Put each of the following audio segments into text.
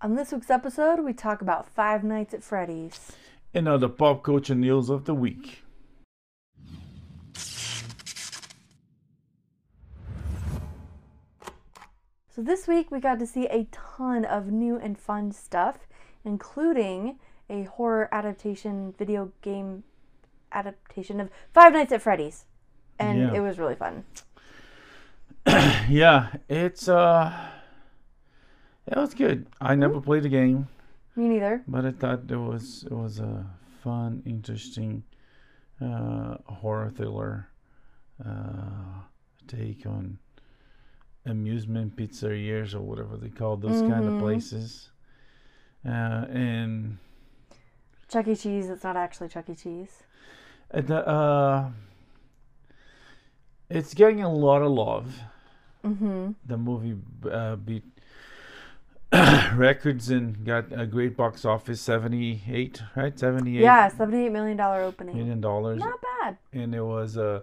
On this week's episode, we talk about Five Nights at Freddy's. And other pop culture news of the week. So this week we got to see a ton of new and fun stuff, including a horror adaptation video game adaptation of Five Nights at Freddy's. And Yeah. it was really fun. Yeah, it's uh it was good. I never played the game, Me neither. but I thought it was it was a fun, interesting uh horror thriller uh take on amusement pizzerias or whatever they call those kind of Mhm. places. Uh and Chuck E. Cheese, it's not actually Chuck E. Cheese. the, uh it's getting a lot of love. Mm-hmm. the movie uh, beat records and got a great box office 78 right 78 Yeah, $78 million opening. million dollars Not bad. and it was uh,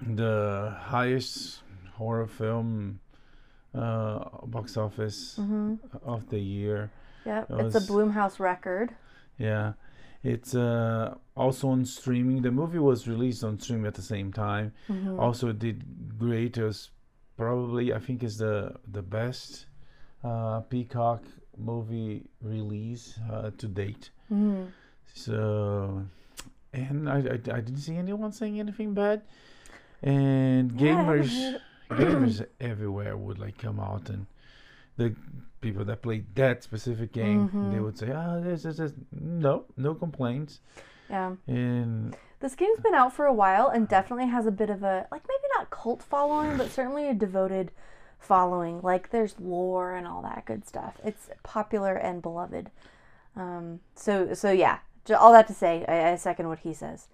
the highest horror film uh, box office Mm-hmm. of the year Yep. It It's a Blumhouse record. yeah it's uh, also on streaming the movie was released on streaming at the same time Mm-hmm. also did great. It was probably I think is the the best uh, Peacock movie release uh, to date. Mm-hmm. So, and I, I, I didn't see anyone saying anything bad. And Yeah, gamers gamers everywhere would like come out and the people that played that specific game they Mhm. would say ah this is no no complaints Yeah. and This game's been out for a while and definitely has a bit of a like maybe not cult following, but certainly a devoted following. Like there's lore and all that good stuff. It's popular and beloved. Um, so so yeah, all that to say, I, I second what he says.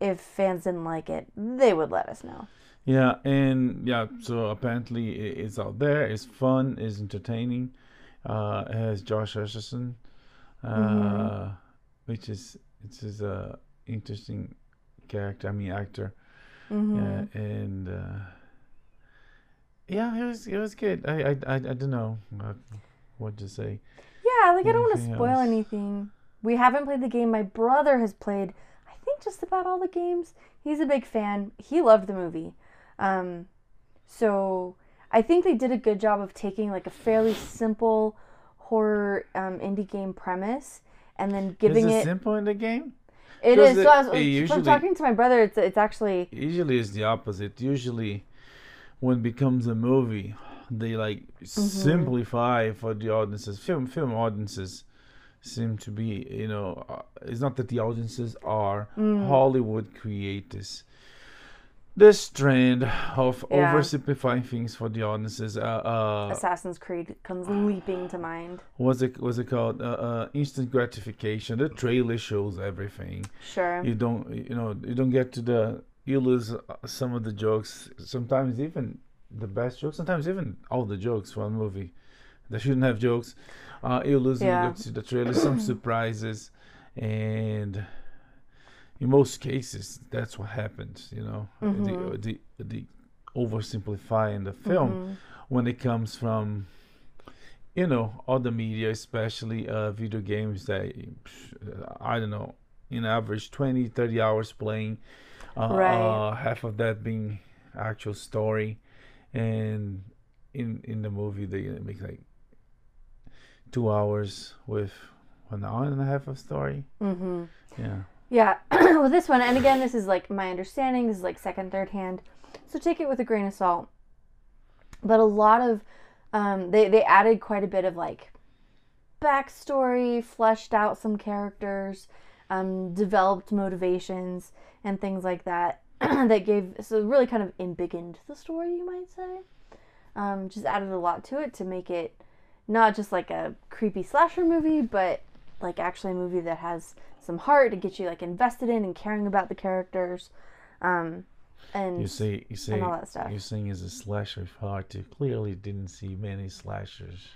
If fans didn't like it, they would let us know. Yeah, and yeah, so apparently it's out there. It's fun. It's entertaining. Uh, it has Josh Hutcherson, uh, Mhm. which is it's is uh, interesting character. I mean, actor. hmm Yeah, and uh, yeah, it was it was good. I I I, I don't know uh, what to say. Yeah, like I don't want to spoil else? anything. We haven't played the game. My brother has played, I think, just about all the games. He's a big fan. He loved the movie. Um, so I think they did a good job of taking like a fairly simple horror um, indie game premise and then giving is it it. simple in the game? It is. It- so I was, usually- talking to my brother, it's it's actually Usually it's the opposite. Usually, when it becomes a movie, they like simplify for the audiences. Film film audiences seem to be, you know, uh, it's not that the audiences are Mm. Hollywood creators. this trend of Yeah. oversimplifying things for the audiences. Uh, uh, Assassin's Creed comes leaping to mind. what's it what's it called? Uh, uh, instant gratification. The trailer shows everything Sure. you don't you know you don't get to the you lose uh, some of the jokes sometimes even the best jokes sometimes even all the jokes for a movie that shouldn't have jokes uh you lose Yeah. to the trailer some surprises and in most cases that's what happens you know Mhm. the, the the oversimplifying the film Mhm. when it comes from you know other media especially uh video games that i don't know in average 20 30 hours playing uh, Right. uh half of that being actual story and in in the movie they make like two hours with an hour and a half of story Mm-hmm. yeah Yeah, with this one, and again, this is like my understanding. This is like second, third hand, so take it with a grain of salt. But a lot of um, they they added quite a bit of like backstory, fleshed out some characters, um, developed motivations and things like that. that gave so really kind of embiggened the story, you might say. Um, just added a lot to it to make it not just like a creepy slasher movie, but like actually a movie that has some heart to get you like invested in and caring about the characters. Um, and you see you see all that stuff. you're saying is a slasher heart you clearly didn't see many slashers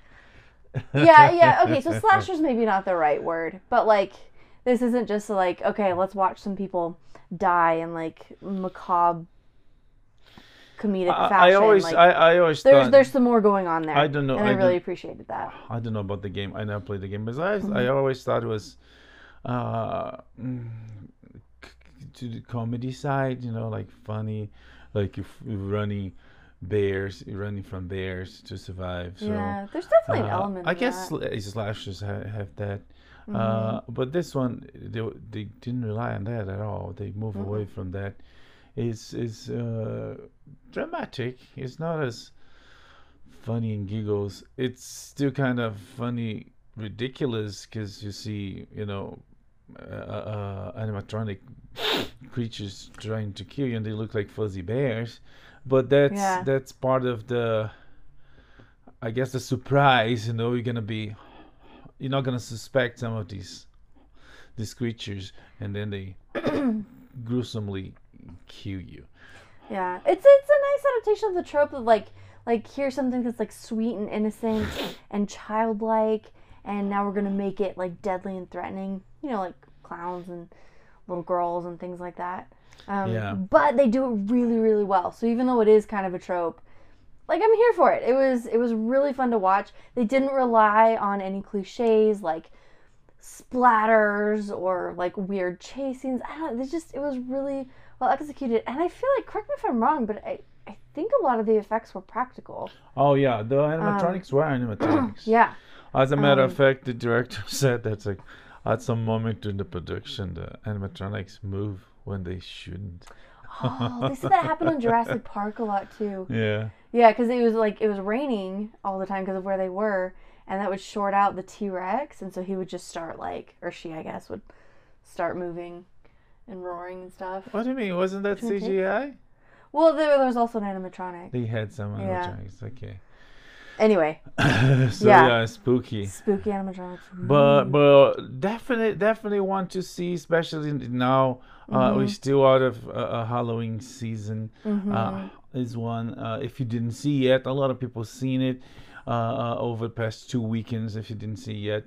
yeah, yeah. Okay, so slashers maybe not the right word, but like this isn't just like okay, let's watch some people die in like macabre comedic I, fashion. I always, like, I, I always there's thought, there's some more going on there. I don't know, and I, I really appreciated that. I don't know about the game. I never played the game, but I, Mm-hmm. I always thought it was uh, mm, to the comedy side. You know, like funny, like if you're running bears, you're running from bears to survive. So, yeah, there's definitely an uh, element. I guess that. Slashers ha- have that. Uh, but this one, they, they didn't rely on that at all. They move away from that. It's it's uh, dramatic. It's not as funny and giggles. It's still kind of funny, ridiculous because you see, you know, uh, uh, animatronic creatures trying to kill you, and they look like fuzzy bears. But that's Yeah. that's part of the, I guess, the surprise. You know, you're gonna be, you're not gonna suspect some of these, these creatures, and then they gruesomely kill you. Yeah, it's it's a nice adaptation of the trope of like like here's something that's like sweet and innocent and childlike, and now we're gonna make it like deadly and threatening. You know, like clowns and little girls and things like that. Um, Yeah. But they do it really really well. So even though it is kind of a trope, like I'm here for it. It was it was really fun to watch. They didn't rely on any cliches like splatters or like weird chase scenes. I don't know. They just it was really well executed. And I feel like correct me if I'm wrong, but I I think a lot of the effects were practical. Oh yeah, the animatronics were animatronics. Yeah. As a matter of Um, fact, the director said that like at some moment during the production, the animatronics move when they shouldn't. Oh, they said that happened on Jurassic Park a lot too. Yeah. Yeah, because it was like it was raining all the time because of where they were, and that would short out the T Rex, and so he would just start like, or she, I guess, would start moving and roaring and stuff. What do you mean? Wasn't that. CGI? Well, there, there was also an animatronic. They had some Yeah. animatronics. Okay. Anyway, so Yeah. yeah. spooky. spooky animatronics. But but definitely definitely want to see, especially now uh, Mm-hmm. we're still out of uh, uh, Halloween season. Mm-hmm. Uh, is one uh, if you didn't see yet, a lot of people seen it uh, uh, over the past two weekends. If you didn't see yet,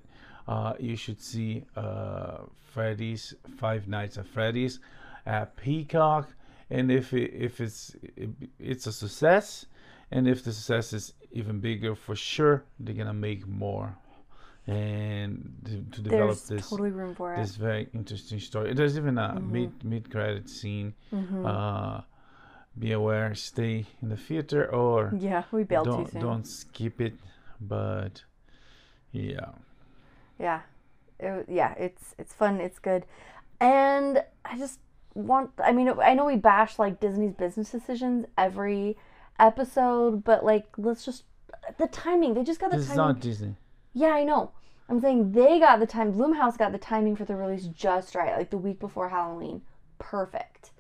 uh, you should see uh, Freddy's Five Nights at Freddy's at Peacock. And if it, if it's it's a success, and if the success is even bigger, for sure they're gonna make more, and to, to develop There's this totally room for it. this very interesting story. There's even a Mm-hmm. mid mid credit scene. Uh, be aware, stay in the theater or yeah, we bailed don't soon. don't skip it. But yeah, Yeah, it, yeah, it's it's fun, it's good, and I just want. I mean, I know we bash like Disney's business decisions every episode, but like, let's just the timing. They just got the this is timing. not Disney. Yeah, I know. I'm saying they got the time. Blumhouse got the timing for the release just right, like the week before Halloween. Perfect.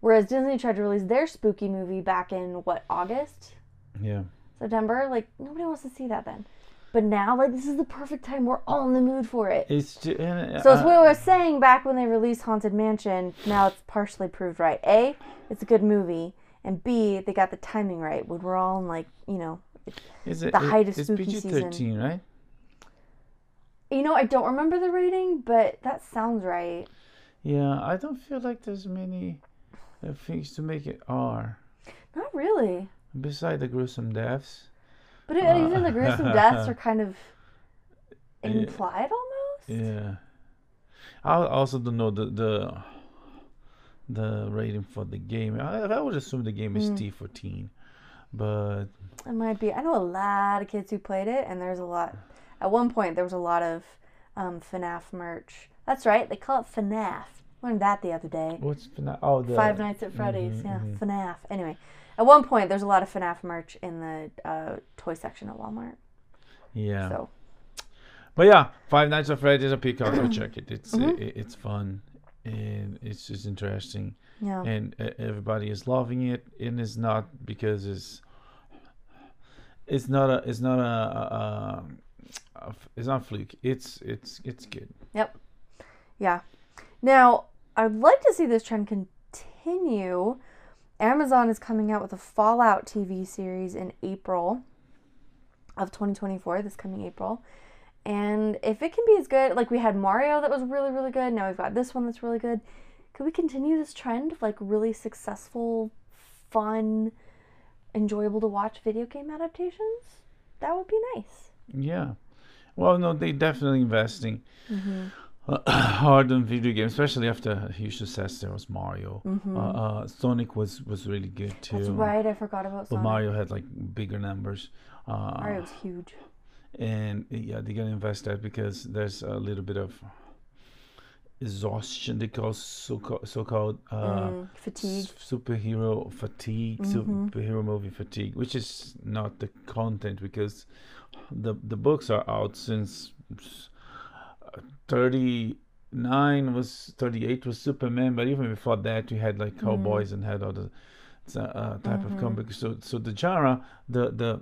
Whereas Disney tried to release their spooky movie back in what August, Yeah, September. Like nobody wants to see that then. But now, like this is the perfect time. We're all in the mood for it. it's just, uh, So it's what I was saying back when they released Haunted Mansion. Now it's partially proved right. A, it's a good movie, and B, they got the timing right. When we're all in like you know, is it the height of it's spooky PG season. thirteen, right? you know, I don't remember the rating, but that sounds right. Yeah, I don't feel like there's many uh, things to make it R. Not really. Beside the gruesome deaths. But it, Uh, even the gruesome deaths are kind of implied almost. Yeah. I also don't know the the the rating for the game. I, I would assume the game is T fourteen, but It might be. I know a lot of kids who played it, and there's a lot. At one point, there was a lot of um, FNAF merch. That's right. They call it FNAF. Learned that the other day. what's FNAF? Oh, the Five Nights at Freddy's. mhm, yeah, mhm. FNAF. Anyway, at one point, there's a lot of FNAF merch in the uh, toy section at Walmart. Yeah, So but yeah, Five Nights at Freddy's a Peacock. Go check it. It's Mm-hmm. it, it's fun and it's just interesting, yeah, and uh, everybody is loving it. And it's not because it's it's not a it's not a. it's not fluke. It's it's it's good. Yep. Yeah. Now, I'd like to see this trend continue. Amazon is coming out with a Fallout TV series in April of 2024, this coming April. And if it can be as good, like we had Mario that was really, really good, now we've got this one that's really good. Could we continue this trend of like really successful fun, enjoyable to watch video game adaptations, that would be nice. Yeah. Well, no, they definitely investing Mm-hmm. Uh, hard on video games, especially after a huge success. There was Mario. Mm-hmm. Uh, uh, Sonic was was really good too. That's right. I forgot about But Sonic. Mario had like bigger numbers. Uh, Mario's huge. and yeah, they're gonna invest that because there's a little bit of exhaustion. They call so so called uh, Mm, fatigue. s- superhero fatigue, Mhm. superhero movie fatigue, which is not the content because the the books are out since thirty nine was thirty eight was Superman, but even before that you had like Mm-hmm. cowboys and had other uh, uh, type of Mhm. comic. So so the genre the the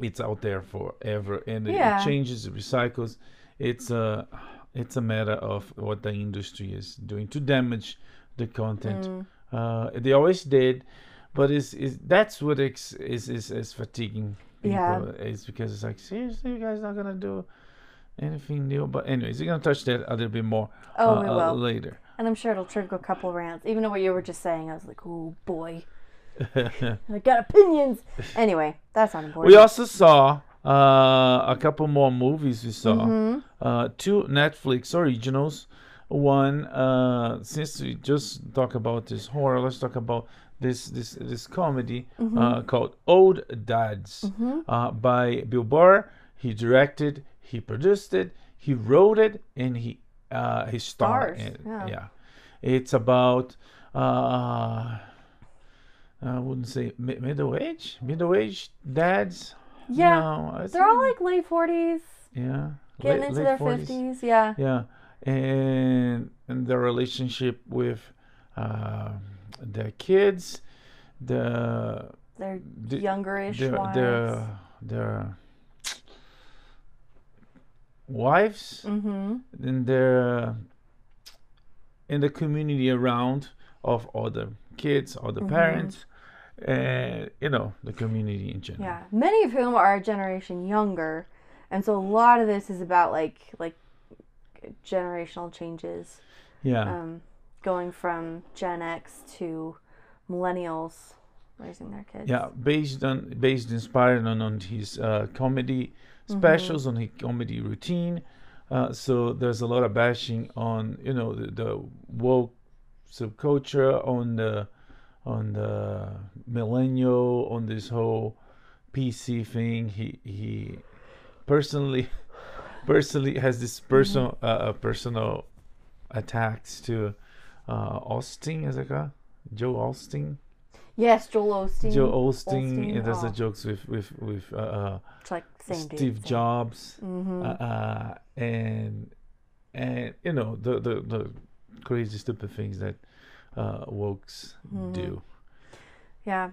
it's out there forever and it- Yeah. it changes, it recycles. It's a it's a matter of what the industry is doing to damage the content. Mm. Uh, they always did, but is is that's what is is is fatiguing people. Yeah. It's because it's like seriously, you guys not gonna do anything new. But anyways, you're gonna touch that a little bit more Oh, uh, we uh, later. And I'm sure it'll trigger a couple rants. Even though what you were just saying, I was like, oh boy. I got opinions. Anyway, that's not important. we also saw uh, a couple more movies. We saw Mhm. uh, two Netflix originals. One, uh, since we just talk about this horror, let's talk about this this this comedy Mm-hmm. uh, called Old Dads uh, by Bill Burr. He directed, he produced it, he wrote it, and he uh, he starred. Stars, yeah. yeah, it's about. Uh, I wouldn't say mi- middle age, middle age dads. Yeah. no, They're all like late 40s, yeah, getting late- into late their 40s. 50s. Yeah. Yeah, and and their relationship with uh, their kids, the They're the younger-ish their wives. their their wives Mm-hmm. and their in the community around of other kids, other Mhm. parents, and you know the community in general. Yeah. Many of whom are a generation younger. And so a lot of this is about like like generational changes. Yeah. Um, going from Gen X to millennials raising their kids. Yeah, based on based inspired on, on his uh, comedy Mm-hmm. specials, on his comedy routine. Uh, so there's a lot of bashing on you know the, the woke subculture, on the on the millennial, on this whole PC thing. He he personally personally has this personal Mm-hmm. uh, uh, personal attacks to uh, Austin, is it? Joe Austin. Yes, Joel Osteen. Joe Osteen, Osteen, and there's oh. the jokes with with with uh, uh, It's like same dude. Steve Jobs, Mm-hmm. uh, uh, and and you know the the, the crazy stupid things that uh, wokes Mm-hmm. do. Yeah.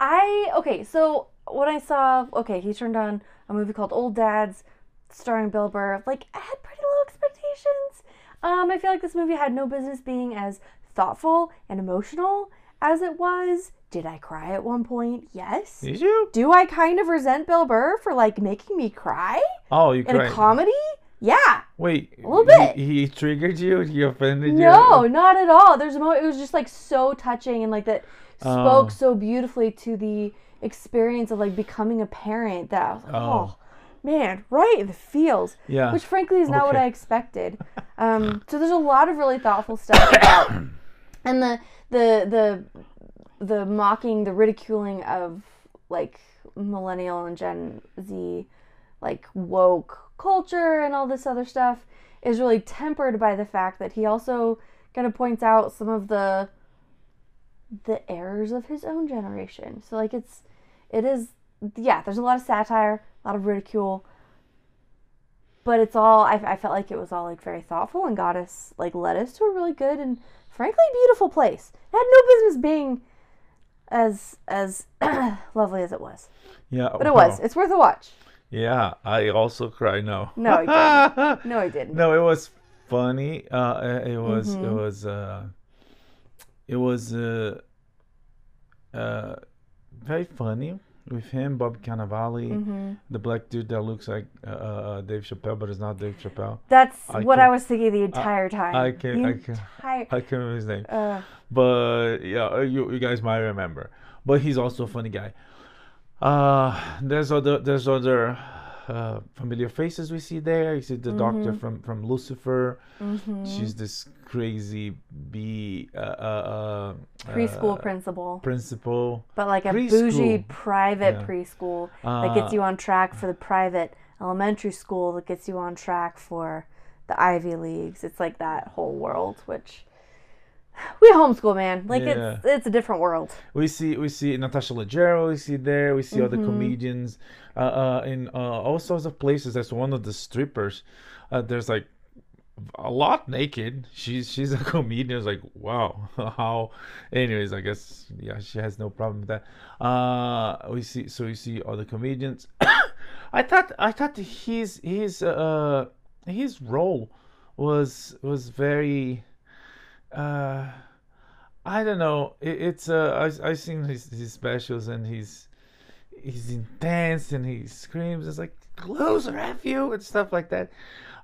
I okay, so when I saw okay, he turned on a movie called Old Dads starring Bill Burr, like I had pretty low expectations. Um, I feel like this movie had no business being as thoughtful and emotional as it was. Did I cry at one point? Yes. Did you? Do I kind of resent Bill Burr for like making me cry Oh, you in a comedy? Yeah. Wait, A little he- bit. He, triggered you. He offended you. No, not at all. There's a moment it was just like so touching and like that spoke Oh. so beautifully to the experience of like becoming a parent that I was like, oh, Oh. man, right in the feels. Yeah. Which frankly is not what I expected. Um, so there's a lot of really thoughtful stuff about and the the the the mocking, the ridiculing of like millennial and Gen Z like woke culture and all this other stuff is really tempered by the fact that he also kind of points out some of the the errors of his own generation. So like it's it is yeah, there's a lot of satire, a lot of ridicule, but it's all I, I felt like it was all like very thoughtful and got us like led us to a really good and frankly beautiful place. It had no business being as as lovely as it was, Yeah. but it was. It's worth a watch. Yeah, I also cry now. No, he didn't. No, I didn't. no, it was funny. Uh, it was it Mhm. was uh, it was uh, uh, very funny with him, Bob Cannavale, hmm the black dude that looks like uh, uh, Dave Chappelle, but it's not Dave Chappelle. That's I what can- I was thinking the entire time. I can The I can entire. I can't remember his name, Uh, but yeah, uh, you you guys might remember. but he's also a funny guy. Uh, there's other there's other uh, familiar faces we see there. You see the doctor from from Lucifer. Mm-hmm. She's this crazy bee uh, uh, uh, preschool uh, principal, principal. but like a preschool. bougie private Yeah. preschool that gets Uh, you on track for the private elementary school that gets you on track for the Ivy Leagues. It's like that whole world, which we homeschool, man. Like it's it's a different world. we see we see Natasha Leggero. We see there. We see other Mm-hmm. comedians uh, uh, in uh, all sorts of places. That's one of the strippers. Uh, there's like a lot naked. She's she's a comedian. It's like wow, how. Anyways, I guess yeah, she has no problem with that. Uh, we see so we see other comedians. I thought I thought his his uh his role was was very uh I don't know. It, it's uh, I I seen his, his specials and he's he's intense and he screams. It's like loser f you and stuff like that.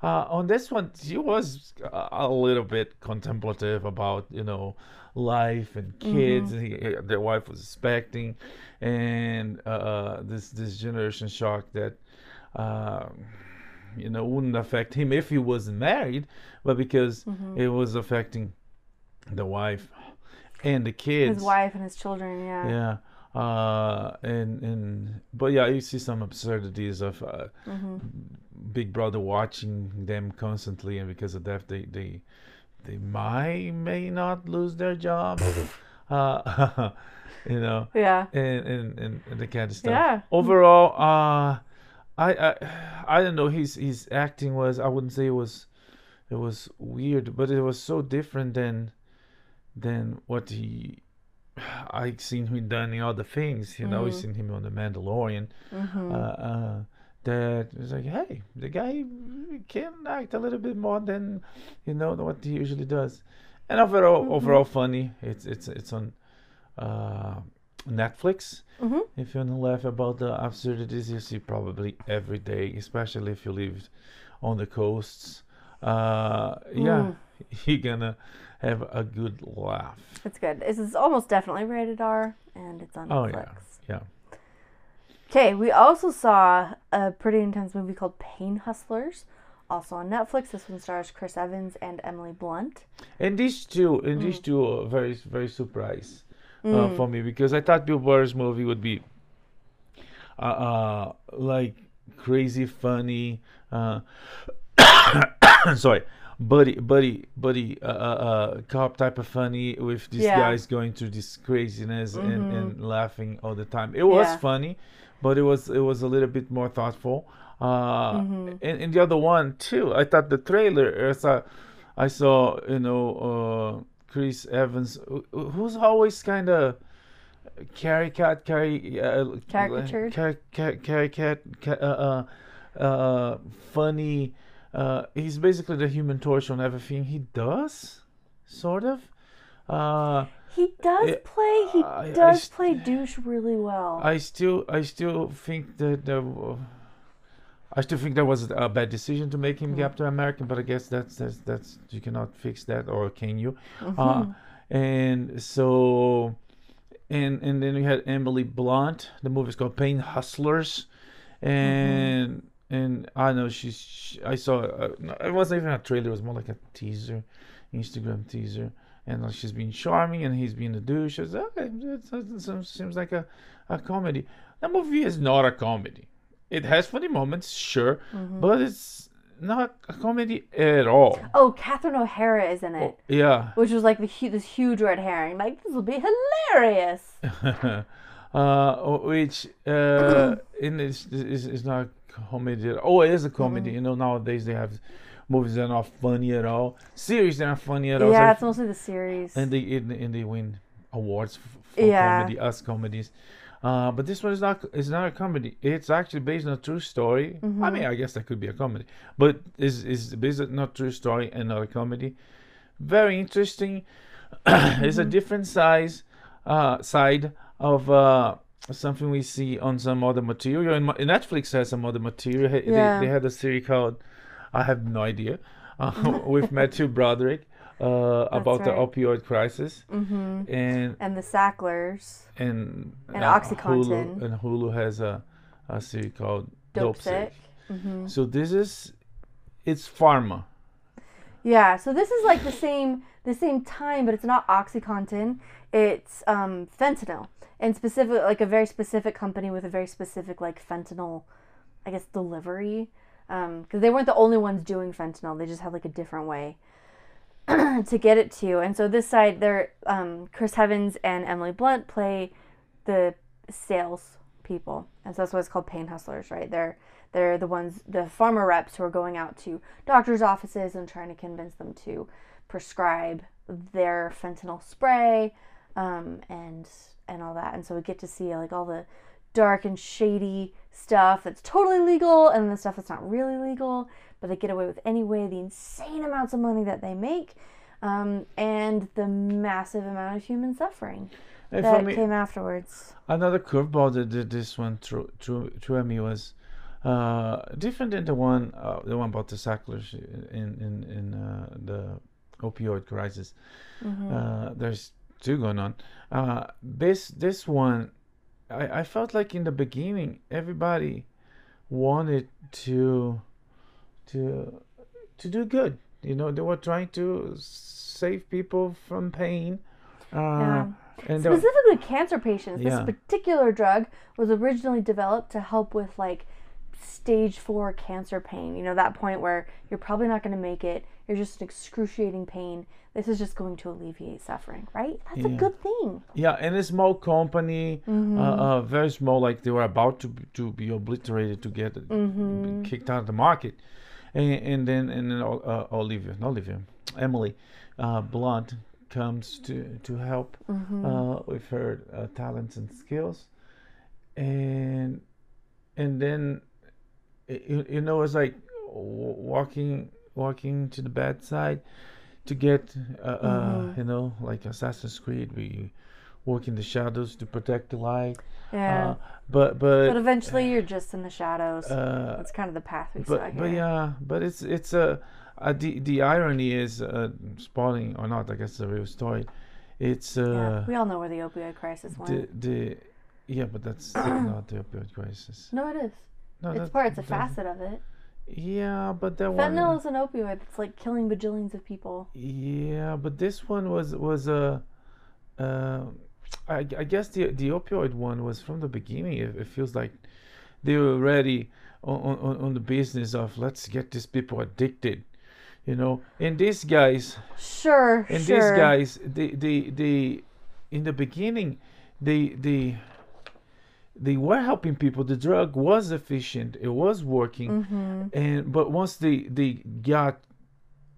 Uh, on this one, he was a, little bit contemplative about you know life and kids, and he, their wife was expecting, and uh, this this generation shock that. Uh, you know, wouldn't affect him if he wasn't married, but because it was affecting the wife and the kids. His wife and his children, yeah. Yeah. Uh, and and but yeah, you see some absurdities of uh, Mm-hmm. Big Brother watching them constantly, and because of that, they they they might may not lose their job. uh, you know, Yeah. and, and and and the kind of stuff. Yeah. Overall, uh, I I I don't know. His his acting was I wouldn't say it was it was weird, but it was so different than than what he I seen him done in other things. You know, I seen him on the Mandalorian. Mm-hmm. Uh, uh, that was like, hey, the guy can act a little bit more than you know what he usually does. And overall, overall funny. It's it's it's on uh, Netflix. Mhm. If you want to laugh about the absurdities you see probably every day, especially if you lived on the coasts. Uh, yeah, you're gonna have a good laugh. It's good. This is almost definitely rated R, and it's on Oh Netflix. yeah, yeah. Okay, we also saw a pretty intense movie called Pain Hustlers, also on Netflix. This one stars Chris Evans and Emily Blunt. And these two, and these two are very, very surprise uh, for me because I thought Bill Burr's movie would be uh, uh like crazy funny. Uh, sorry, buddy, buddy, buddy, uh, uh, uh, cop type of funny with these Yeah. guys going through this craziness and, and laughing all the time. It was Yeah. funny, but it was it was a little bit more thoughtful. Uh, and, and the other one too. I thought the trailer. I saw, I saw you know uh, Chris Evans, who's always kind of caricat, cari, uh, Caricatured? car, car, caricat, ca- uh, uh, uh, funny. Uh, he's basically the Human Torch on everything he does, sort of. Uh, He does Yeah, play. He I- I does st- play douche really well. I still, I still think that I still think that was a bad decision to make him Captain American. But I guess that's that's that's you cannot fix that, or can you? Uh, and so, and and then we had Emily Blunt. The movie's called Pain Hustlers, and and I know she's. She, I saw. Uh, it wasn't even a trailer. It was more like a teaser, Instagram teaser. And like she's being charming, and he's being a douche. I was like, okay, that seems- seems like a, a comedy. That movie is not a comedy. It has funny moments, sure, but it's not a comedy at all. oh, Catherine O'Hara is in it, Yeah. which was like the hu- this huge red herring. Like this will be hilarious. uh, which uh, in this is, is not comedy. Oh, it is a comedy. Mm-hmm. You know, nowadays they have movies that are not funny at all, series that are funny at all. yeah, So it's mostly the series. and they and, they win awards for Yeah. comedy, us comedies. Uh, but this one is not is not a comedy. It's actually based on a true story. I Mm-hmm. mean, I guess that could be a comedy, but is is based on not true story and not a comedy. Very interesting. it's Mm-hmm. a different size uh, side of uh, something we see on some other material. And Netflix has some other material. They- Yeah. They, they had a series called I have no idea uh, with Matthew Broderick. uh, about the opioid crisis, Mm-hmm. and And the Sacklers, and And uh, OxyContin. Hulu, and Hulu has a a series called Dope, Dope, Sick. Sick. hmm So this is it's pharma. Yeah, so this is like the same the same time, but it's not OxyContin. It's um, fentanyl, and specific like a very specific company with a very specific like fentanyl, I guess delivery, because they weren't the only ones doing fentanyl. They just had like a different way to get it to. You. And so this side, they're um, Chris Evans and Emily Blunt play the sales people, and so that's why it's called pain hustlers, right? They're they're the ones, the pharma reps who are going out to doctors' offices and trying to convince them to prescribe their fentanyl spray um, and and all that. And so we get to see like all the dark and shady stuff that's totally legal and the stuff that's not really legal, but they get away with anyway. The insane amounts of money that they make. Um, and the massive amount of human suffering And that me, came afterwards. another curveball that did this one through through through me was uh, different than the one uh, the one about the Sacklers in in in uh, the opioid crisis. Mm-hmm. Uh, there's two going on. Uh, this this one, I, I felt like in the beginning everybody wanted to to to do good. You know, they were trying to save people from pain. Uh, Yeah. And they were- Specifically, cancer patients. Yeah. This particular drug was originally developed to help with like stage four cancer pain. You know, that point where you're probably not going to make it. You're just in excruciating pain. This is just going to alleviate suffering, right? That's a good thing. Yeah, and a small company, Mm-hmm. uh, uh, very small, like they were about to be- to be obliterated to get Mm-hmm. kicked out of the market, and, and then and then uh, Olivia, not Olivia, Emily uh, Blunt comes to to help Mm-hmm. uh, with her uh, talents and skills, and and then you, you know it's like walking walking to the bedside to get uh, uh, Mhm. you know like Assassin's Creed we walk in the shadows to protect the light Yeah. uh, but but but eventually, you're just in the shadows. uh, That's kind of the path we saw but here. but yeah but it's it's a uh, the the irony is uh, spoiling or not I guess it's a real story it's uh Yeah, we all know where the opioid crisis went. the the yeah but that's not the opioid crisis no, it is. No it's part. It's a facet of it. yeah but that Fentanyl one is an opioid. It's like killing bajillions of people. Yeah, but this one was was a. Uh, I, I guess the the opioid one was from the beginning. It, it feels like they were already on, on on the business of let's get these people addicted, you know. And these guys, Sure, and sure. these guys, they they they, in the beginning, they they. They were helping people. The drug was efficient. It was working hmm and but once they they got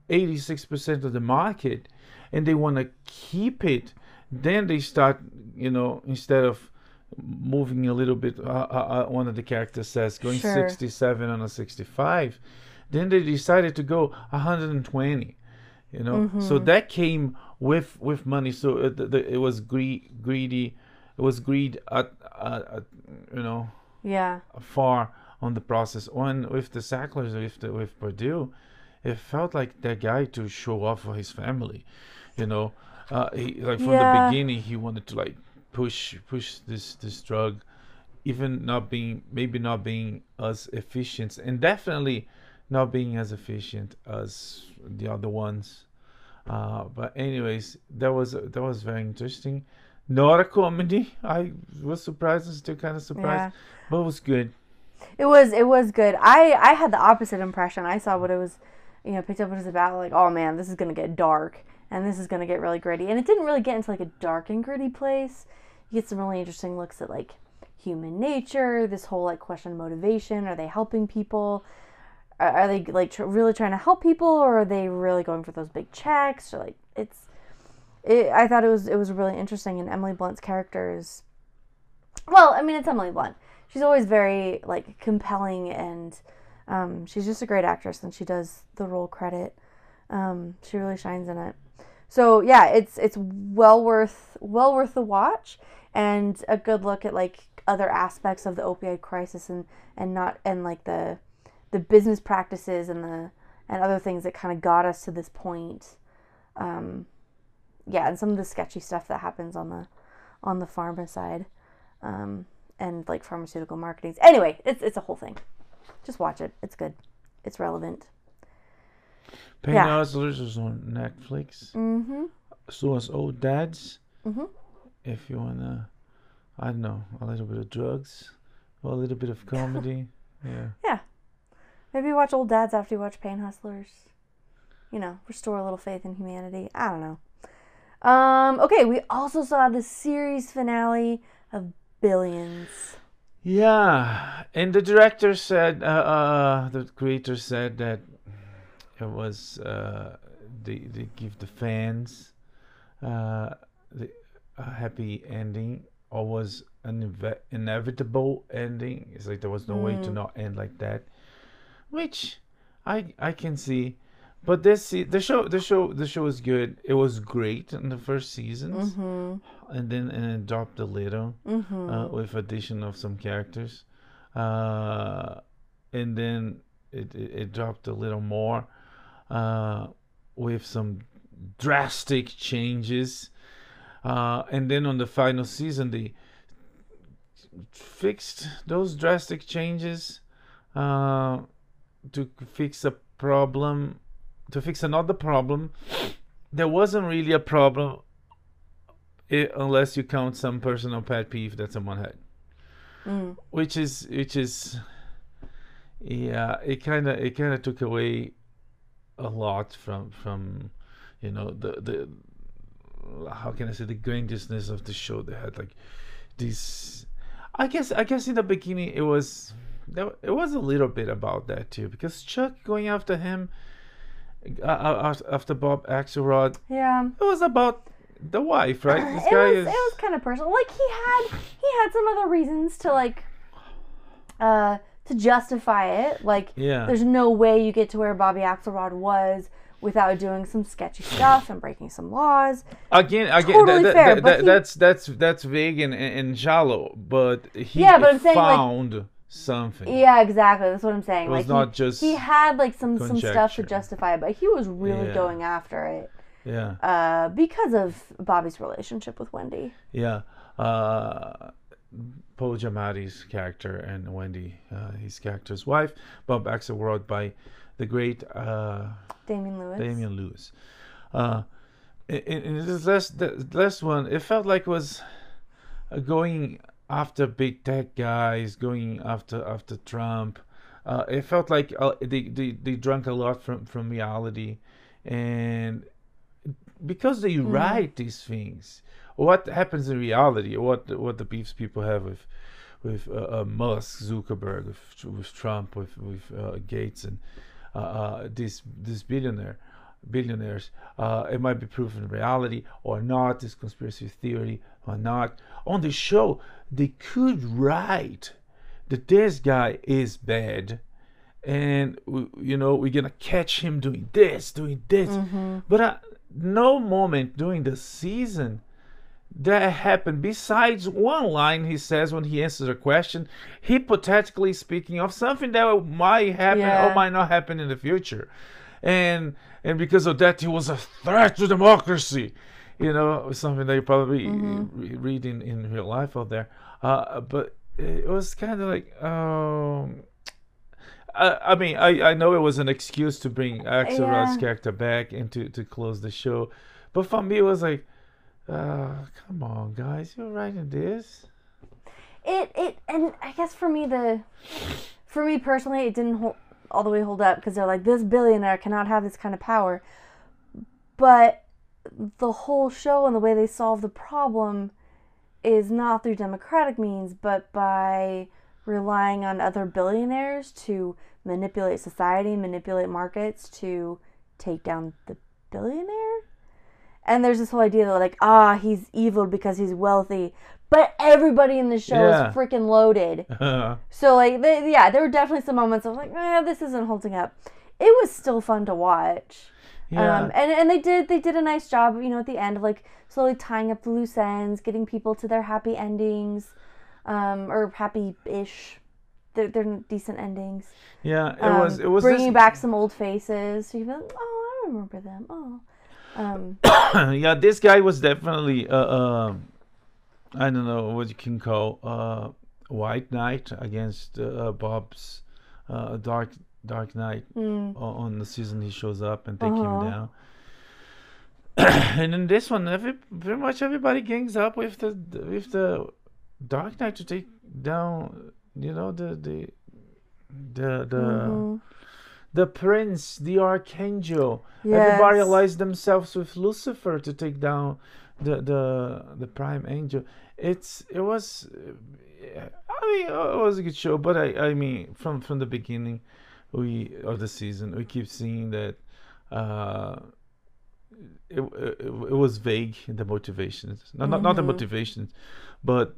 86% of the market and they want to keep it then they start you know instead of moving a little bit uh, uh, uh, one of the characters says going Sure. 67 on a 65 then they decided to go 120 you know so Mhm. that came with with money so it, the, it was gre- greedy it was greed at, at, at you know Yeah. far on the process. When with the Sacklers, with the, with Purdue, it felt like that guy to show off for his family. You know, uh, he, like from Yeah. the beginning, he wanted to like push push this this drug, even not being maybe not being as efficient, and definitely not being as efficient as the other ones. Uh, but anyways, that was that was very interesting. Not a comedy. I was surprised and still kind of surprised, Yeah. but it was good. It was it was good. I I had the opposite impression. I saw what it was, you know, picked up what it was about. Like, oh man, this is gonna get dark, and this is gonna get really gritty. And it didn't really get into like a dark and gritty place. You get some really interesting looks at like human nature. This whole like question of motivation. Are they helping people? Are, are they like tr- really trying to help people, or are they really going for those big checks? Or like it's. It, I thought it was it was really interesting, and Emily Blunt's character is. Well, I mean, it's Emily Blunt. She's always very like compelling and um, she's just a great actress and she does the role credit. Um, she really shines in it. So yeah it's it's well worth well worth the watch and a good look at like other aspects of the opioid crisis and and not and like the the business practices and the and other things that kind of got us to this point. Um, yeah, and some of the sketchy stuff that happens on the on the pharma side, um, and like pharmaceutical marketing. Anyway, it's it's a whole thing. Just watch it. It's good. It's relevant. Pain Yeah. Hustlers is on Netflix. Mm-hmm. So is Old Dads. Mhm. If you wanna, I don't know, a little bit of drugs, or a little bit of comedy. yeah. yeah. Maybe watch Old Dads after you watch Pain Hustlers. You know, restore a little faith in humanity. I don't know. Um, okay, we also saw the series finale of Billions. Yeah, and the director said, uh, uh, the creator said that it was uh, they they give the fans uh, the, a happy ending, or was an inve- inevitable ending. It's like there was no way to Mm. not end like that, which I I can see. But this the show the show the show was good. It was great in the first seasons, Mm-hmm. and then and it dropped a little Mm-hmm. uh, with addition of some characters, uh, and then it, it, it dropped a little more uh, with some drastic changes, uh, and then on the final season they fixed those drastic changes uh, to fix a problem, to fix another problem. There wasn't really a problem i unless you count some personal pet peeve that someone had Mm. which is which is yeah it kind of it kind of took away a lot from from you know the the how can i say the grandiousness of the show they had like this i guess i guess in the beginning it was there, it was a little bit about that too because chuck going after him uh, after bob axelrod Yeah. it was about the wife right this it guy was is it was kind of personal. Like he had he had some other reasons to like uh to justify it. Like yeah there's no way you get to where Bobby Axelrod was without doing some sketchy stuff and breaking some laws. Again, again, Totally that, fair, that, but that, he- that's that's that's vague and, and shallow, but he Yeah, but I'm saying, like- found something. Yeah, exactly. That's what I'm saying. It was like not he, just he had like some some stuff to justify it, but he was really Yeah. going after it Yeah, uh, because of Bobby's relationship with Wendy. yeah. Uh, Paul Giamatti's character and Wendy, uh, his character's wife, Bob Axelrod by the great uh, Damian Lewis. Damian Lewis. Uh, in, in this last the last one, it felt like it was uh, going after big tech guys, going after after Trump. Uh, it felt like uh, they, they they drank a lot from from reality, and because they write these things, what happens in reality, what what the beefs people have with with uh, uh, Musk, Zuckerberg, with, with Trump, with with uh, Gates, and uh, this this billionaire billionaires. Uh, it might be proven reality or not. This conspiracy theory or not. On the show, they could write that this guy is bad, and you know we're gonna catch him doing this, doing this. But uh, no moment during the season that happened besides one line he says when he answers a question hypothetically speaking of something that might happen Yeah. or might not happen in the future and and because of that he was a threat to democracy you know something that you probably read in, in real life out there uh, but it was kind of like um I, I mean, I, I know it was an excuse to bring Axelrod's Yeah. character back and to, to close the show, but for me, it was like, uh, come on, guys, you're writing this. it it and I guess for me the for me personally it didn't hold all the way hold up because they're like this billionaire cannot have this kind of power, but the whole show and the way they solve the problem is not through democratic means but by relying on other billionaires to manipulate society, manipulate markets to take down the billionaire. And there's this whole idea that like, ah, he's evil because he's wealthy, but everybody in the show Yeah. is freaking loaded. So like, they, yeah, there were definitely some moments of like, eh, this isn't holding up. It was still fun to watch. yeah, Um, and and they did they did a nice job, you know, at the end of like slowly tying up the loose ends, getting people to their happy endings, um, or happy-ish. They're, they're decent endings. yeah. It Um, was it was bringing this- back some old faces. So you feel, oh, I remember them. Oh, Um, yeah, this guy was definitely uh, uh, I don't know what you can call uh, White Knight against uh, Bob's uh, Dark Dark Knight mm, on the season he shows up and take Uh-huh. him down. and in this one, every, pretty much everybody gangs up with the with the Dark Knight to take down, you know, the the the the mhm. the prince, the archangel. Everybody allies themselves with Lucifer to take down the the the prime angel. It's it was, I mean, it was a good show, but I I mean from from the beginning, we of the season we keep seeing that. Uh, it, it, it was vague the motivations not, not, not the Mhm. motivations but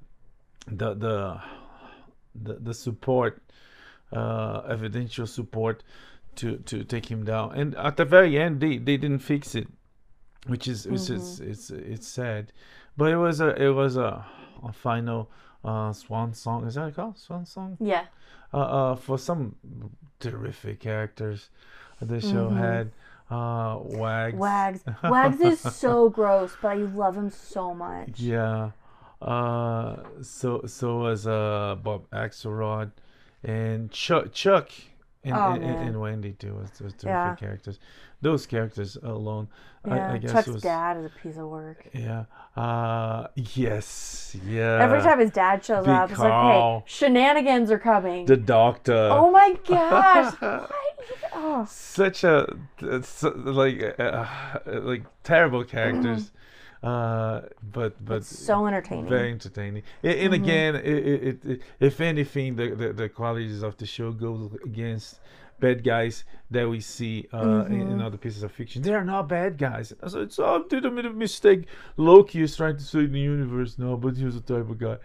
the the the, the support uh evidential support to to take him down and at the very end they they didn't fix it which is which is it's it's sad but it was a it was a, a final uh swan song is that called swan song Yeah. uh, uh for some terrific characters the show Mhm. had uh wags Wags. Wags is so gross, but I love him so much. Yeah. Uh, so so was uh Bob Axelrod and Chuck Chuck and, Oh, and, and, and Wendy too was, was terrific Yeah. characters. Those characters alone, Yeah. I, I guess Chuck's was dad is a piece of work. yeah. Uh, yes, yeah. Every time his dad shows up, it's like, hey, shenanigans are coming. the doctor. oh my gosh. What? Oh. such a like uh, like terrible characters, uh, but but It's so entertaining. very entertaining. A- And, again, it, it, it, if anything, the, the the qualities of the show go against bad guys that we see uh, in, in other pieces of fiction. They are not bad guys. So it's oh, did a bit of mistake. Loki is trying to save the universe now, but he was a type of guy.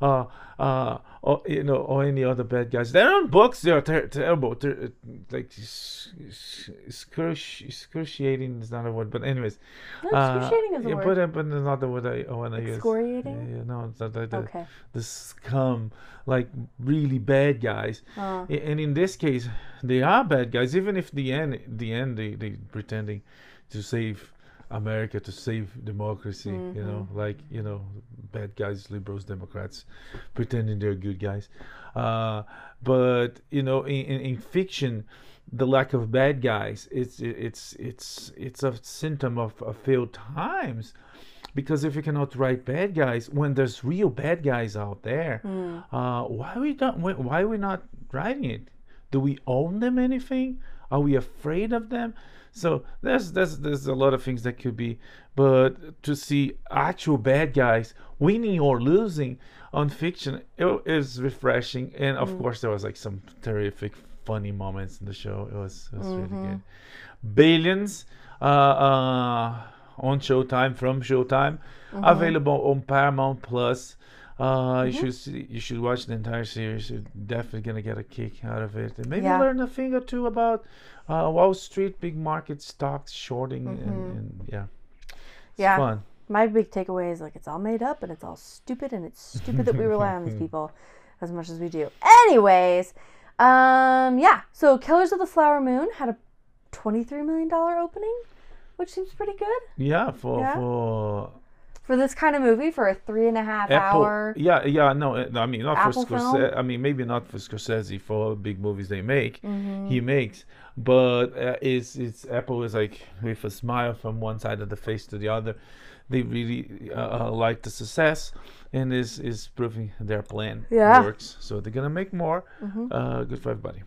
Uh, uh, or you know, or any other bad guys. They're on books. They are ter- terrible. Ter- like s- s- excruci- excruciating is not a word, but anyways. No, excruciating is a yeah, word. But, uh, but not the word I, I want to use. Excoriating? Yeah, no, it's not the, the, Okay. the scum, like really bad guys. A- And in this case, they are bad guys. Even if the end, the end, they they pretending to save America, to save democracy. You know, Mm-hmm. like you know, bad guys, liberals, Democrats, pretending they're good guys. Uh, but you know, in, in, in fiction, the lack of bad guys, it's it's it's it's a symptom of, of failed times because if you cannot write bad guys when there's real bad guys out there Hmm. uh, why we not why, are we not writing it? Do we own them anything? Are we afraid of them? So there's there's there's a lot of things that could be but to see actual bad guys winning or losing on fiction it is refreshing. And of course there was like some terrific funny moments in the show. It was, it was really good. Billions uh, uh, on Showtime from Showtime, available on Paramount Plus. Uh, You should see, you should watch the entire series. You're definitely gonna get a kick out of it, and maybe Yeah. learn a thing or two about uh, Wall Street, big market stocks, shorting, and, and yeah, it's Yeah. fun. My big takeaway is like it's all made up and it's all stupid and it's stupid that we rely on these people as much as we do. Anyways, um, yeah. So Killers of the Flower Moon had a twenty-three million dollar opening, which seems pretty good Yeah, for Yeah. for for this kind of movie for a three and a half Apple. hour. Yeah, yeah, no, I mean not Apple for Scorsese. film? I mean maybe not for Scorsese for big movies they make, Mm-hmm. he makes, but uh, it's it's Apple is like with a smile from one side of the face to the other. They really uh, uh, like the success, and is is proving their plan Yeah. Mm-hmm. works. So they're gonna make more. Uh, good for everybody.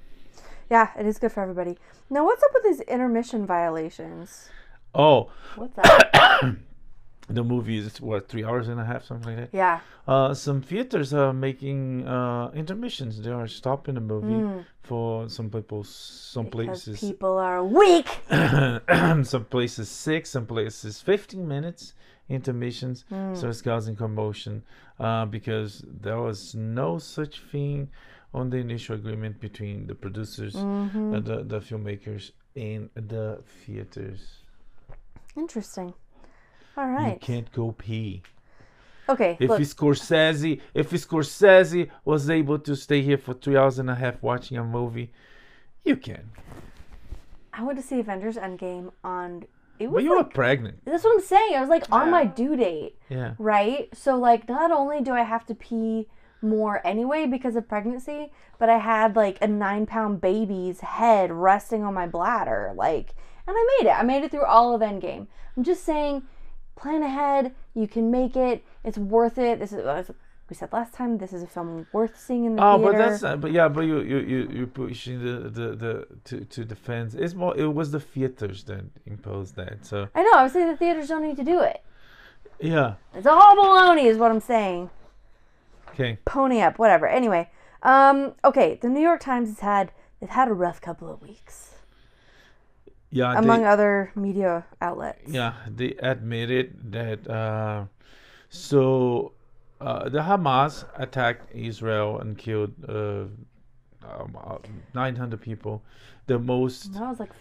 Yeah, it is good for everybody. Now, what's up with these intermission violations? Oh, What's that? the movie is what three hours and a half, something like that. yeah. Uh, some theaters are making uh, intermissions. They are stopping the movie for some people, some Mm. Because places, people are weak. some places six, some places fifteen minutes intermissions. Mm. So it's causing commotion uh, because there was no such thing on the initial agreement between the producers, Mm-hmm. the the filmmakers, and the theaters. Interesting. All right. You can't go pee. Okay. If look, Scorsese, if Scorsese was able to stay here for three hours and a half watching a movie, you can. I went to see Avengers Endgame on it was But you were like pregnant. that's what I'm saying. I was like on my due date, Yeah. right? So like not only do I have to pee more anyway because of pregnancy, but I had like a nine pound baby's head resting on my bladder. Like and I made it. I made it through all of Endgame. I'm just saying, plan ahead. You can make it. It's worth it. This is as we said last time. This is a film worth seeing in the Oh, theater. but that's uh, but yeah, but you you you you pushing the the the to to defense. It's more. It was the theaters that imposed that. So I know. I was saying the theaters don't need to do it. yeah. It's all baloney, is what I'm saying. Okay. Pony up, whatever. Anyway, um, okay. The New York Times has had they've had a rough couple of weeks, Yeah. among they, other media outlets. yeah, they admitted that. Uh, so uh, the Hamas attacked Israel and killed uh, um, uh, 900 people. The most That was like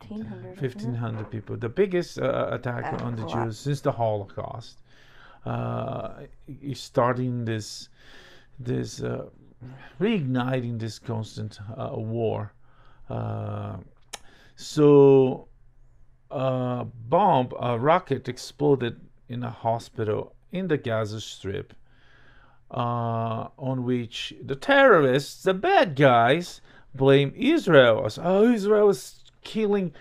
fifteen hundred. 1500 people the biggest uh, attack on the jews since the holocaust uh, starting this this uh, reigniting this constant uh, war uh, so a bomb a rocket exploded in a hospital in the gaza strip uh, on which the terrorists the bad guys blame israel as oh israel is killing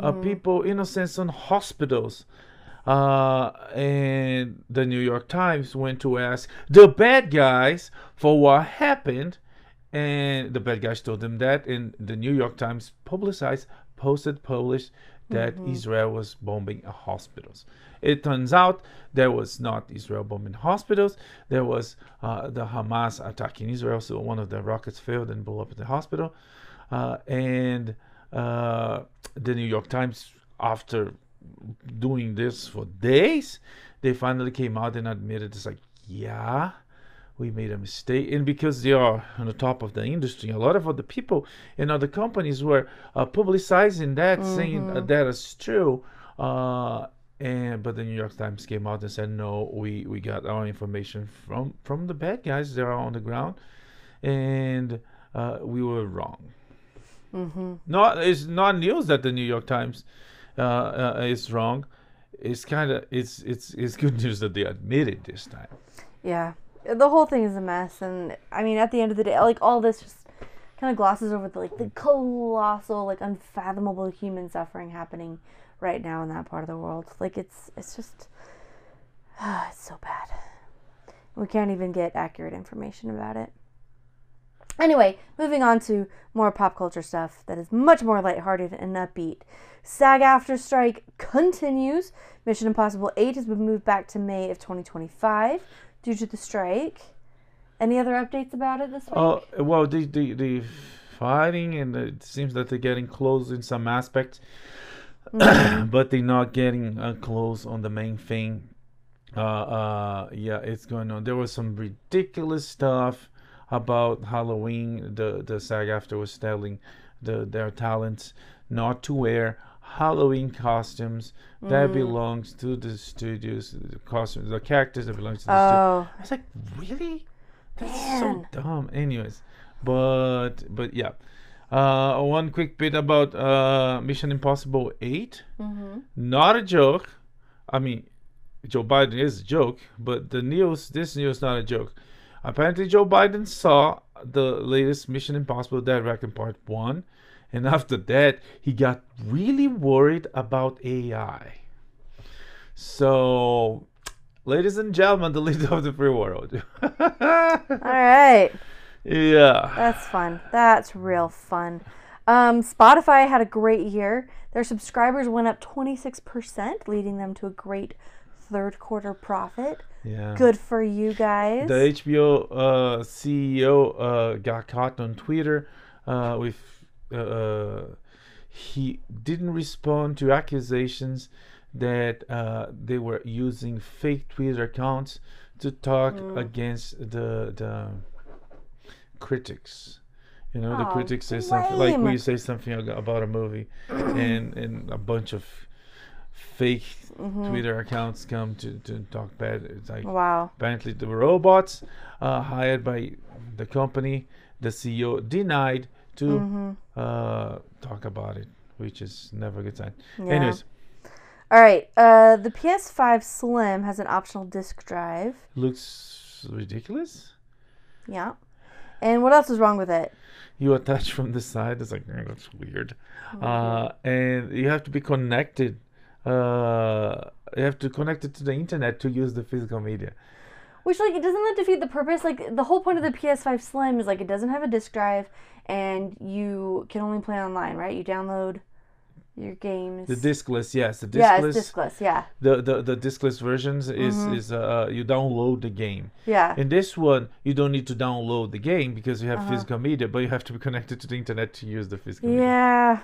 uh, people innocents on hospitals. Uh, and the New York Times went to ask the bad guys for what happened, and the bad guys told them that, and the New York Times publicized, posted, published that Israel was bombing hospitals. It turns out there was not Israel bombing hospitals. There was uh, the Hamas attacking Israel. So one of the rockets failed and blew up the hospital. Uh, and uh, the New York Times, after doing this for days, they finally came out and admitted it's like, yeah, we made a mistake. And because they are on the top of the industry, a lot of other people and other companies were uh, publicizing that, saying uh, that is true. Uh, and but the New York Times came out and said, no, we, we got our information from from the bad guys that are on the ground, and uh, we were wrong. Mm-hmm. Not it's not news that the New York Times uh, uh, is wrong. It's kind of it's it's it's good news that they admit it this time. Yeah, the whole thing is a mess, and I mean, at the end of the day, like all this just kind of glosses over the like the colossal, like unfathomable human suffering happening right now in that part of the world. Like it's it's just it's so bad. We can't even get accurate information about it. Anyway, moving on to more pop culture stuff that is much more lighthearted and upbeat. SAG-AFTRA strike continues. Mission Impossible 8 has been moved back to May of 2025 due to the strike. Any other updates about it this week? Oh well, the the the fighting and it seems that they're getting close in some aspects, but they're not getting uh, close on the main thing. Uh, uh, yeah, it's going on. There was some ridiculous stuff about Halloween. The the SAG-AFTRA was telling the their talents not to wear Halloween costumes that belongs to the studios. The costumes, the characters that belongs to the studio. oh, I was like, really? That's Man. so dumb. Anyways, but but yeah. Uh, one quick bit about uh, Mission Impossible 8. mm-hmm. Not a joke. I mean, Joe Biden is a joke, but the news, this news, not a joke. Apparently, Joe Biden saw the latest Mission Impossible Dead Reckoning Part 1, and after that, he got really worried about AI. So, ladies and gentlemen, the leader of the free world. all right. yeah. That's fun. That's real fun. Um, Spotify had a great year. Their subscribers went up 26%, leading them to a great third quarter profit. Yeah. Good for you guys. The HBO uh, CEO uh, got caught on Twitter uh, with uh, he didn't respond to accusations that uh, they were using fake Twitter accounts to talk Mm. against the the critics. You know, the critics say something like we say something about a movie, and and a bunch of fake Mhm. Twitter accounts come to, to talk bad. It's like Wow. Apparently, the robots uh, hired by the company, the CEO denied to Mhm. uh, talk about it, which is never a good sign. Yeah. Anyways, All right. Uh, the PS5 Slim has an optional disc drive. Looks ridiculous. Yeah. And what else is wrong with it? You attach from the side. It's like "Mm, that's weird. Uh, and you have to be connected. Uh, you have to connect it to the internet to use the physical media. Which like it doesn't that defeat the purpose? Like the whole point of the PS5 Slim is like it doesn't have a disc drive, and you can only play online, right? You download your games. The diskless, yes, the yeah, diskless. it's discless. Yeah, the, the the diskless versions is Mm-hmm. is uh you download the game. yeah. In this one, you don't need to download the game because you have Uh-huh. physical media, but you have to be connected to the internet to use the physical media. Yeah.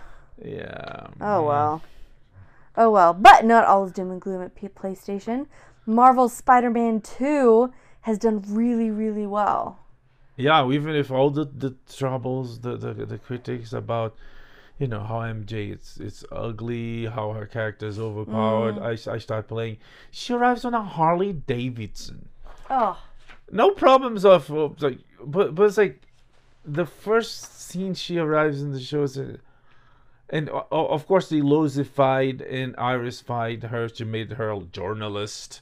Yeah. Oh well. Oh well. But not all is doom and gloom at P- PlayStation. Marvel's Spider-Man 2 has done really, really well. Yeah, even if all the, the troubles, the, the the critics about, you know, how MJ it's it's ugly, how her character is overpowered. I I start playing. She arrives on a Harley Davidson. Oh. No problems of, like, but but it's like, the first scene she arrives in the show is. uh, and of course, they losified and irisified her. She made her a journalist,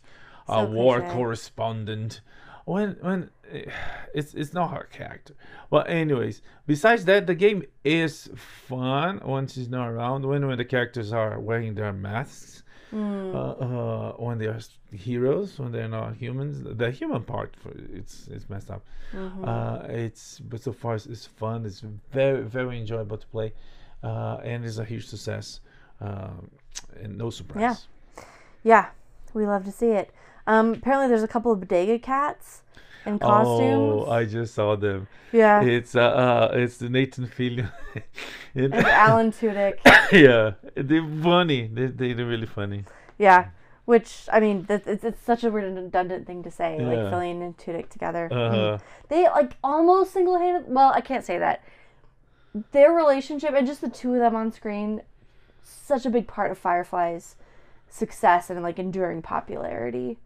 a So war cliche. correspondent. When when it's it's not her character. Well, anyways, besides that, the game is fun when she's not around. When when the characters are wearing their masks. Hmm. Uh, uh, when they are heroes, when they're not humans, the human part for it's it's messed up. Mm-hmm. Uh, it's but so far it's, it's fun. It's very very enjoyable to play, uh, and it's a huge success. Um, and no surprise. Yeah, yeah. We love to see it. Um, apparently there's a couple of bodega cats in costumes. Oh, I just saw them. yeah. It's uh, uh it's the Nathan Fillion. and, and Alan Tudyk. yeah, they're funny. They they're really funny. Yeah. Which I mean, that, it's, it's such a redundant thing to say, like Fillion and Tudyk together. Uh, They like almost single-handed. Well, I can't say that. Their relationship and just the two of them on screen, such a big part of Firefly's success and like enduring popularity,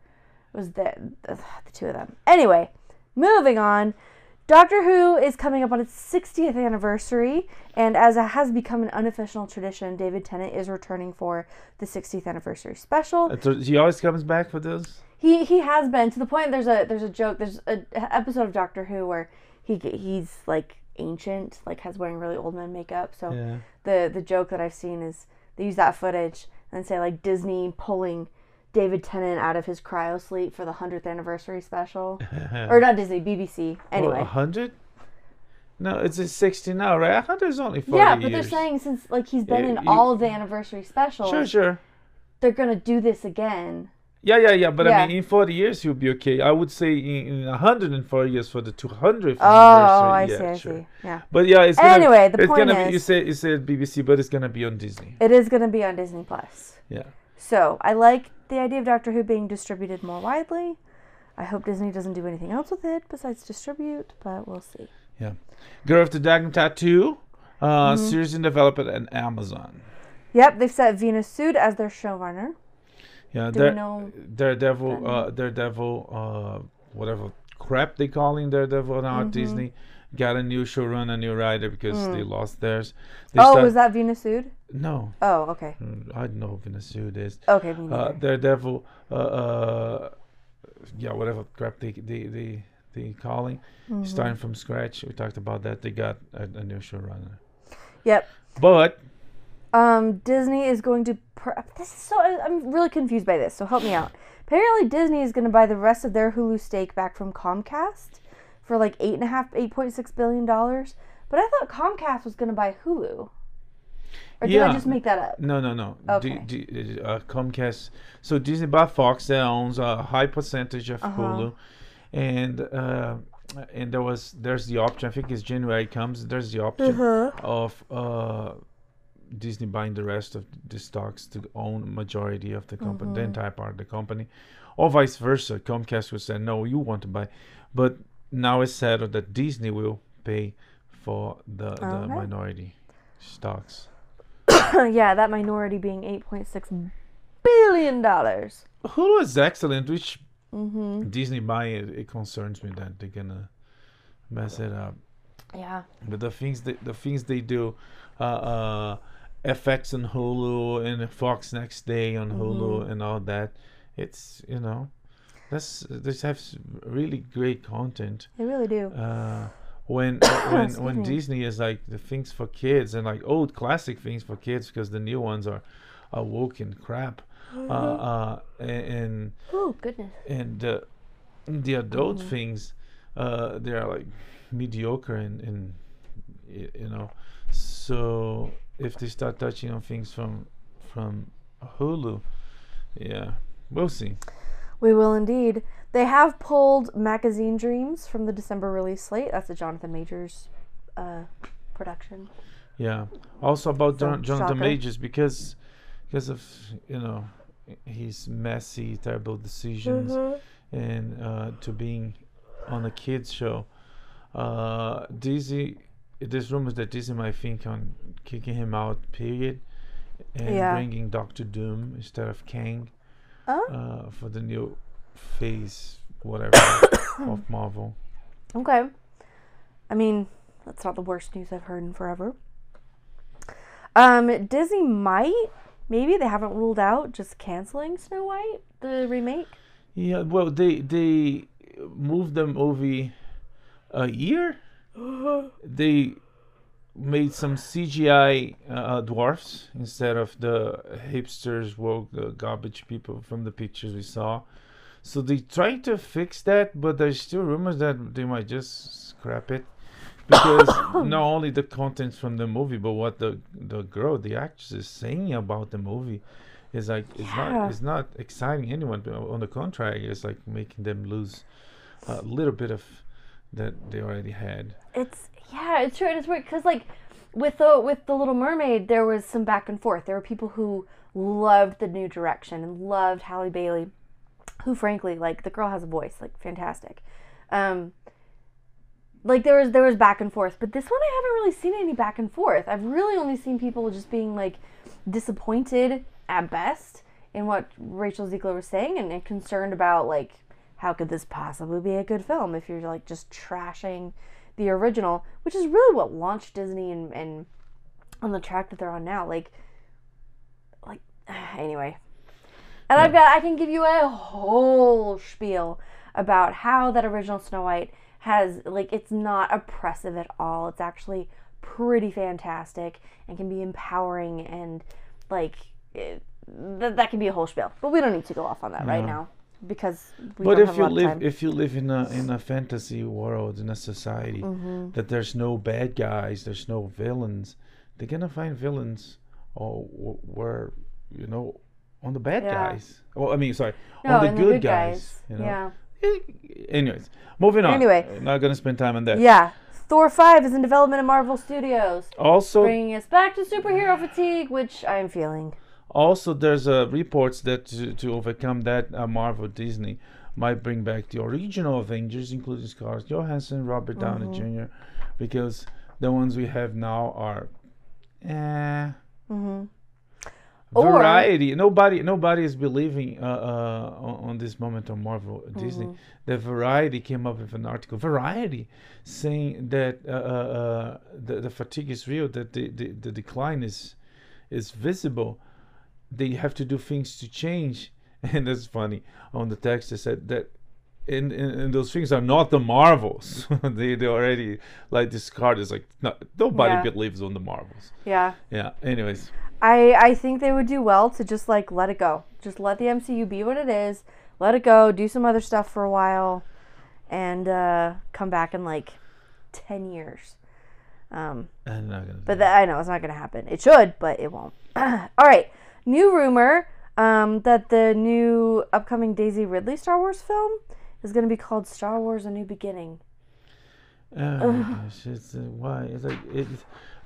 was the the, the two of them. Anyway, moving on. Doctor Who is coming up on its 60th anniversary, and as it has become an unofficial tradition, David Tennant is returning for the 60th anniversary special. uh, so she always comes back for this. He he has been to the point. There's a there's a joke. There's a episode of Doctor Who where he he's like ancient, like has wearing really old man makeup. So Yeah. the the joke that I've seen is they use that footage and say like Disney pulling David Tennant out of his cryo sleep for the hundredth anniversary special, or not Disney, BBC. Anyway, hundred. No, it's a sixty now, right? Hundred is only forty yeah, but they're saying since like he's been Yeah, in you- all of the anniversary specials, Sure, sure. they're gonna do this again. Yeah, yeah, yeah. But I mean, in 40 years, he'll be okay. I would say in, in 140 years for the 200th Oh, I anniversary. see, yeah, I sure. see. Yeah. But yeah, it's gonna, Anyway, the it's point gonna be. You is- said you said BBC, but it's gonna be on Disney. It is gonna be on Disney Plus. Yeah. So I like the idea of Doctor Who being distributed more widely. I hope Disney doesn't do anything else with it besides distribute, but we'll see. Yeah. Girl with the Dragon Tattoo, uh, Mm-hmm. series in development at Amazon. Yep, they've set Venus as their showrunner. Yeah, Do we Dare- know? Daredevil, uh, Daredevil, uh, whatever crap they calling Daredevil now Mm-hmm. at Disney, got a new showrunner, a new writer because they lost theirs. They Mm. Oh, start- was that Venus? No, Oh, okay. Mm, I know who Vinasude is. Okay, me uh, neither. Daredevil, uh, uh, yeah, whatever crap they they they they calling, Mm-hmm. starting from scratch. We talked about that. They got a, a new showrunner, Yep. but Um, Disney is going to. Per- this is so. I'm really confused by this. So help me out. Apparently, Disney is going to buy the rest of their Hulu stake back from Comcast for like eight and a half, eight point six billion dollars. But I thought Comcast was going to buy Hulu. Or did I Yeah. just make that up? no, no, no. Okay. D, D, uh, Comcast. So Disney bought Fox that owns a high percentage of Uh-huh. Hulu, and uh, and there was there's the option. I think it's January comes. There's the option Uh-huh. of uh, Disney buying the rest of the stocks to own majority of the company, the entire part of the company, or vice versa. Comcast would say, "No, you want to buy," but now it's settled that Disney will pay for the the minority stocks. yeah, that minority being eight point six billion dollars. Hulu is excellent. Which Mm-hmm. Disney buying it, it concerns me that they're gonna mess it up. Yeah. But the things they, the things they do, uh, uh, FX on Hulu and Fox Next Day on Hulu Mm-hmm. and all that. It's you know, that's this has really great content. They really do. Uh, when when when. Disney is like the things for kids and like old classic things for kids because the new ones are are woke and crap. Mm-hmm. Uh, uh, and oh goodness. and uh, the adult Mm-hmm. things uh, they are like mediocre and, and you know so if they start touching on things from from Hulu yeah we'll see We will indeed. They have pulled Magazine Dreams from the December release slate. That's a Jonathan Majors uh, production. yeah also about Jon- Jonathan shocker. Majors because because of you know his messy terrible decisions and uh, to being on a kids show. Uh, Disney, there's rumors that Disney might think on kicking him out. Period, and Yeah. bringing Doctor Doom instead of Kang Uh, for the new phase, whatever of Marvel. Okay. I mean, that's not the worst news I've heard in forever. Um, Disney might, maybe they haven't ruled out just canceling Snow White, the remake. Yeah, well, they they moved the movie a year. they made some CGI uh, dwarfs instead of the hipsters, woke, uh, garbage people from the pictures we saw. So they tried to fix that, but there's still rumors that they might just scrap it because not only the contents from the movie, but what the the girl, the actress, is saying about the movie is like it's not it's not exciting anyone. But on the contrary, it's like making them lose a little bit of that they already had. It's yeah, it's true. and It's weird because like with the with the Little Mermaid, there was some back and forth. There were people who loved the new direction and loved Halle Bailey, who frankly like the girl has a voice like fantastic. Um, like there was there was back and forth, but this one I haven't really seen any back and forth. I've really only seen people just being like disappointed at best in what Rachel Zegler was saying and, and concerned about like how could this possibly be a good film if you're like just trashing the original, which is really what launched Disney and, and on the track that they're on now. Like, like anyway. And I've got I can give you a whole spiel about how that original Snow White has like it's not oppressive at all. It's actually pretty fantastic and can be empowering and like eh, it, th- that can be a whole spiel. But we don't need to go off on that right now because we but don't if have a you lot live if you live in a in a fantasy world in a society Mm-hmm. that there's no bad guys there's no villains they're gonna find villains or where you know on the bad Yeah. guys oh i mean sorry no, on the and good, guys, you know Yeah. anyways moving on Anyway. I'm not gonna spend time on that Yeah. Thor 5 is in development at Marvel Studios, also bringing us back to superhero fatigue, which I'm feeling. Also, there's uh, reports that to, to overcome that, uh, Marvel Disney might bring back the original Avengers, including Scarlett Johansson, Robert Downey Mm-hmm. Jr., because the ones we have now are, eh. Mm-hmm. Or- Variety. Nobody, nobody is believing uh, uh, on, on this moment on Marvel Disney. Mm-hmm. The Variety came up with an article. Variety saying that uh, uh, uh, the the fatigue is real. That the, the, the decline is is visible. They have to do things to change, and that's funny. On the text, they said that. And, and, and those things are not the Marvels. they they already like discarded. It's like no, nobody Yeah. believes on the Marvels. Yeah. Yeah. Anyways, I, I think they would do well to just like let it go. Just let the MCU be what it is. Let it go. Do some other stuff for a while, and uh, come back in like ten years. Um, I'm not gonna. but that, I know it's not to happen. It should, but it won't. All right. New rumor um, that the new upcoming Daisy Ridley Star Wars film is going to be called Star Wars: A New Beginning. Oh gosh, it's uh, why it's like it,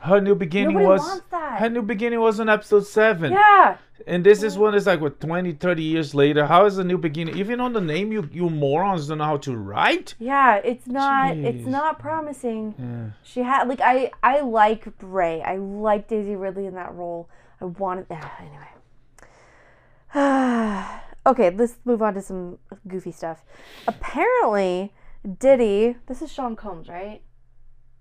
her new beginning Nobody was wants that. her new beginning was on episode seven, Yeah. and this is one is like what 20, 30 years later. How is a new beginning? Even on the name, you you morons don't know how to write. Yeah, it's not. It's not promising. Yeah. She had like I I like Rey. I like Daisy Ridley in that role. I wanted anyway. okay, let's move on to some goofy stuff. Apparently, Diddy. This is Sean Combs, right?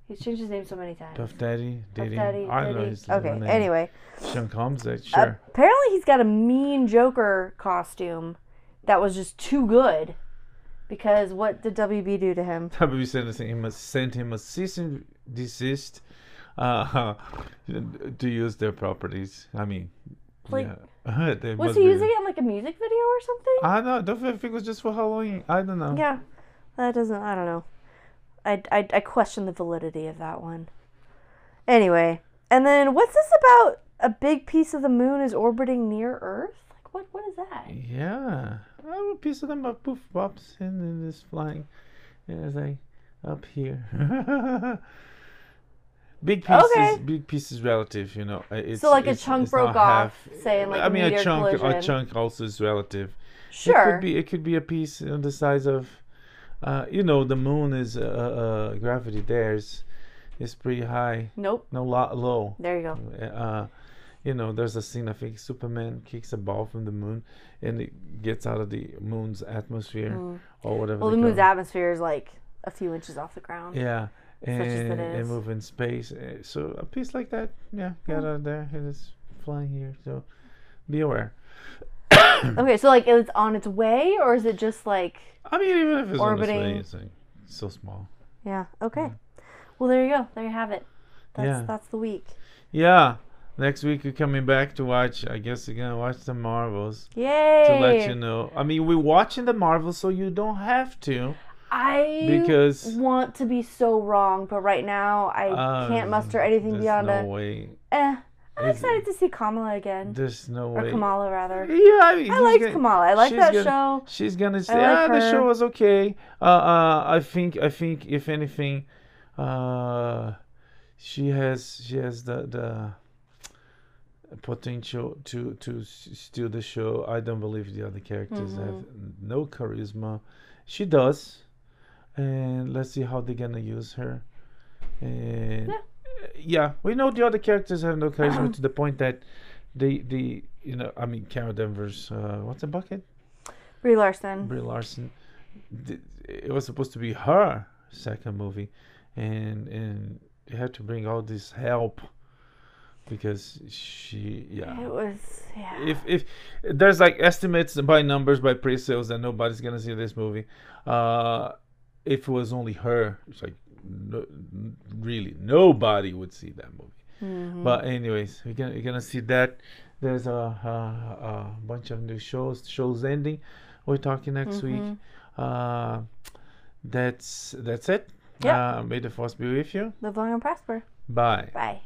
He's changed his name so many times. Puff Daddy, Diddy. Daddy, I don't know his Okay. name. Anyway, Sean Combs, that uh, sure. apparently he's got a mean Joker costume that was just too good. Because what did WB do to him? WB sent him a, sent him a cease and desist uh, to use their properties. I mean, Like, yeah. They Was he be- using it in like a music video or something? I don't know. Don't think it was just for Halloween. I don't know. Yeah, that doesn't. I don't know. I, I, I question the validity of that one. Anyway, and then what's this about? A big piece of the moon is orbiting near Earth. Like what? What is that? Yeah. Oh, a piece of them are poof pops and then it's flying. And it's like up here. big pieces. Okay. Big pieces relative. You know. It's, so like a chunk broke off, half- saying like I mean, a chunk. collision. A chunk also is relative. Sure. It could be. It could be a piece on the size of. Uh, you know, the moon is uh, uh, gravity. There is, is pretty high. Nope. No, lot low. There you go. uh, you know, there's a scene I think Superman kicks a ball from the moon and it gets out of the moon's atmosphere or whatever. Mm. Well, the moon's it. atmosphere is like a few inches off the ground. Yeah, and, and move in space. Uh, So a piece like that, yeah, Hmm. get out of there. It is flying here, so be aware. Okay, so like it's on its way, or is it just like? I mean, even if it's Orbiting. on its way, it's like so small. Yeah. Okay. Well, there you go. There you have it. That's Yeah. that's the week. Yeah. Next week we're coming back to watch. I guess we're gonna watch the Marvels Yay! to let you know. I mean, we're watching the Marvels, so you don't have to. I Because- want to be so wrong, but right now I can't Um, muster anything beyond no a way. eh. I'm Is- excited to see Kamala again, There's no or way. Kamala rather. Yeah, I mean, I liked gonna- Kamala. I like that gonna- show. She's gonna say, like "Yeah, the show was okay." Uh, uh, I think, I think, if anything, uh, she has, she has the the potential to to steal the show. I don't believe the other characters have Mm-hmm. no charisma. She does, and let's see how they're gonna use her. And Yeah. yeah, we know the other characters have no charisma to the point that the the you know I mean Carol Danvers, uh, what's a bucket? Brie Larson. Brie Larson. It was supposed to be her second movie, and and they had to bring all this help because she yeah. It was yeah. If if there's like estimates by numbers by pre-sales that nobody's gonna see this movie, uh, if it was only her, it's like no, really nobody would see that movie. Mm-hmm. But anyways, we're gonna, you're gonna see that. There's a, a, a bunch of new shows. Shows ending. We're talking next week. Uh, that's that's it. Yeah. Uh, may the force be with you. Live long and prosper. Bye. Bye.